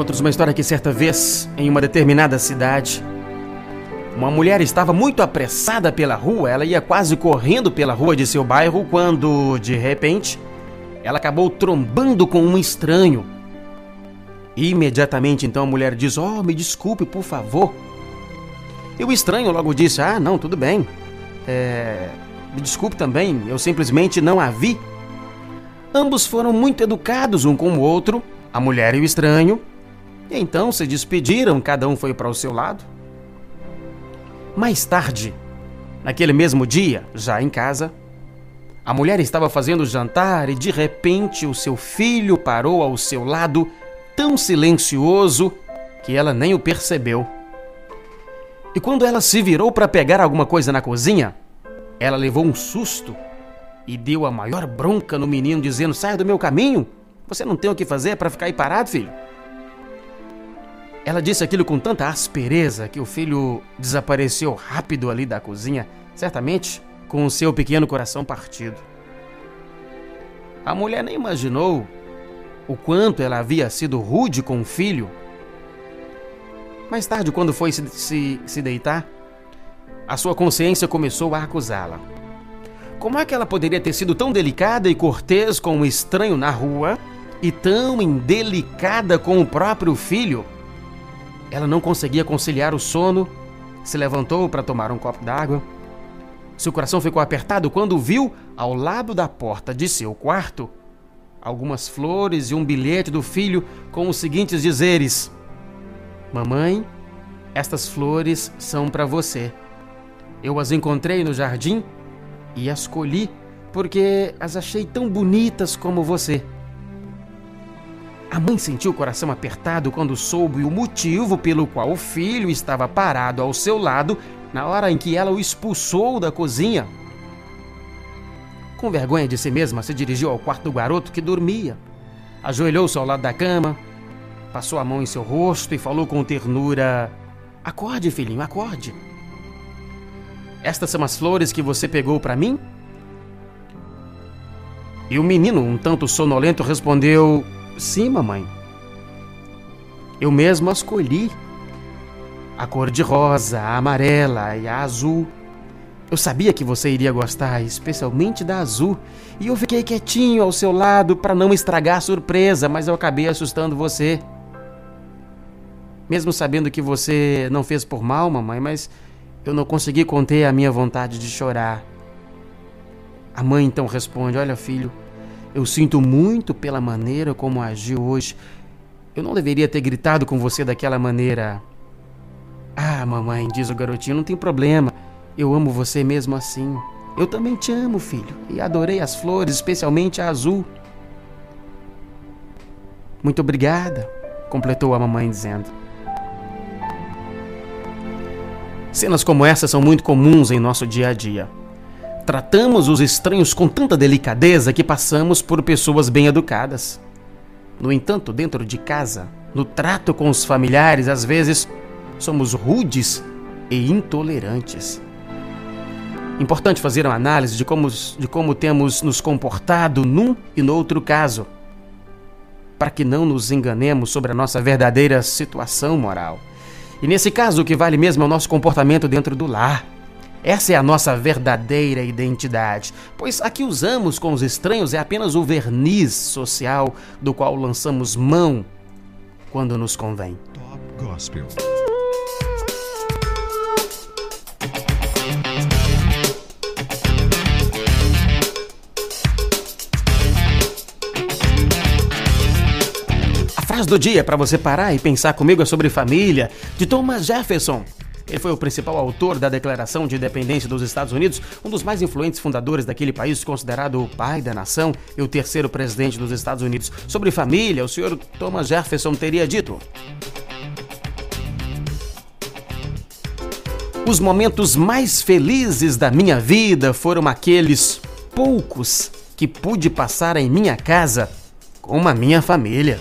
Conta-nos uma história que certa vez, em uma determinada cidade, uma mulher estava muito apressada pela rua, ela ia quase correndo pela rua de seu bairro quando, de repente, ela acabou trombando com um estranho. Imediatamente então a mulher diz: Oh, me desculpe, por favor. E o estranho logo disse: Ah, não, tudo bem. É, me desculpe também, eu simplesmente não a vi. Ambos foram muito educados um com o outro, a mulher e o estranho, então se despediram, cada um foi para o seu lado. Mais tarde, naquele mesmo dia, já em casa, a mulher estava fazendo jantar e de repente o seu filho parou ao seu lado, tão silencioso que ela nem o percebeu. E quando ela se virou para pegar alguma coisa na cozinha, ela levou um susto e deu a maior bronca no menino, dizendo: Saia do meu caminho! Você não tem o que fazer para ficar aí parado, filho? Ela disse aquilo com tanta aspereza que o filho desapareceu rápido ali da cozinha, certamente com o seu pequeno coração partido. A mulher nem imaginou o quanto ela havia sido rude com o filho. Mais tarde, quando foi se, se, se deitar, a sua consciência começou a acusá-la. Como é que ela poderia ter sido tão delicada e cortês com um estranho na rua e tão indelicada com o próprio filho? Ela não conseguia conciliar o sono, se levantou para tomar um copo d'água. Seu coração ficou apertado quando viu, ao lado da porta de seu quarto, algumas flores e um bilhete do filho com os seguintes dizeres: Mamãe, estas flores são para você. Eu as encontrei no jardim e as colhi porque as achei tão bonitas como você. A mãe sentiu o coração apertado quando soube o motivo pelo qual o filho estava parado ao seu lado na hora em que ela o expulsou da cozinha. Com vergonha de si mesma, se dirigiu ao quarto do garoto que dormia. Ajoelhou-se ao lado da cama, passou a mão em seu rosto e falou com ternura: Acorde, filhinho, acorde. Estas são as flores que você pegou para mim? E o menino, um tanto sonolento, respondeu: Sim, mamãe. Eu mesmo as colhi. A cor de rosa, a amarela e a azul. Eu sabia que você iria gostar, especialmente da azul, e eu fiquei quietinho ao seu lado para não estragar a surpresa, mas eu acabei assustando você. Mesmo sabendo que você não fez por mal, mamãe, mas eu não consegui conter a minha vontade de chorar. A mãe então responde: Olha, filho, eu sinto muito pela maneira como agiu hoje. Eu não deveria ter gritado com você daquela maneira. Ah, mamãe, diz o garotinho, não tem problema. Eu amo você mesmo assim. Eu também te amo, filho, e adorei as flores, especialmente a azul. Muito obrigada, completou a mamãe dizendo. Cenas como essa são muito comuns em nosso dia a dia. Tratamos os estranhos com tanta delicadeza que passamos por pessoas bem educadas. No entanto, dentro de casa, no trato com os familiares, às vezes somos rudes e intolerantes. Importante fazer uma análise de como, de como temos nos comportado num e no outro caso, para que não nos enganemos sobre a nossa verdadeira situação moral. E nesse caso, o que vale mesmo é o nosso comportamento dentro do lar essa é a nossa verdadeira identidade, pois a que usamos com os estranhos é apenas o verniz social do qual lançamos mão quando nos convém. Top Gospel. A frase do dia para você parar e pensar comigo é sobre família, de Thomas Jefferson. Ele foi o principal autor da Declaração de Independência dos Estados Unidos, um dos mais influentes fundadores daquele país, considerado o pai da nação e o terceiro presidente dos Estados Unidos. Sobre família, o senhor Thomas Jefferson teria dito: Os momentos mais felizes da minha vida foram aqueles poucos que pude passar em minha casa com a minha família.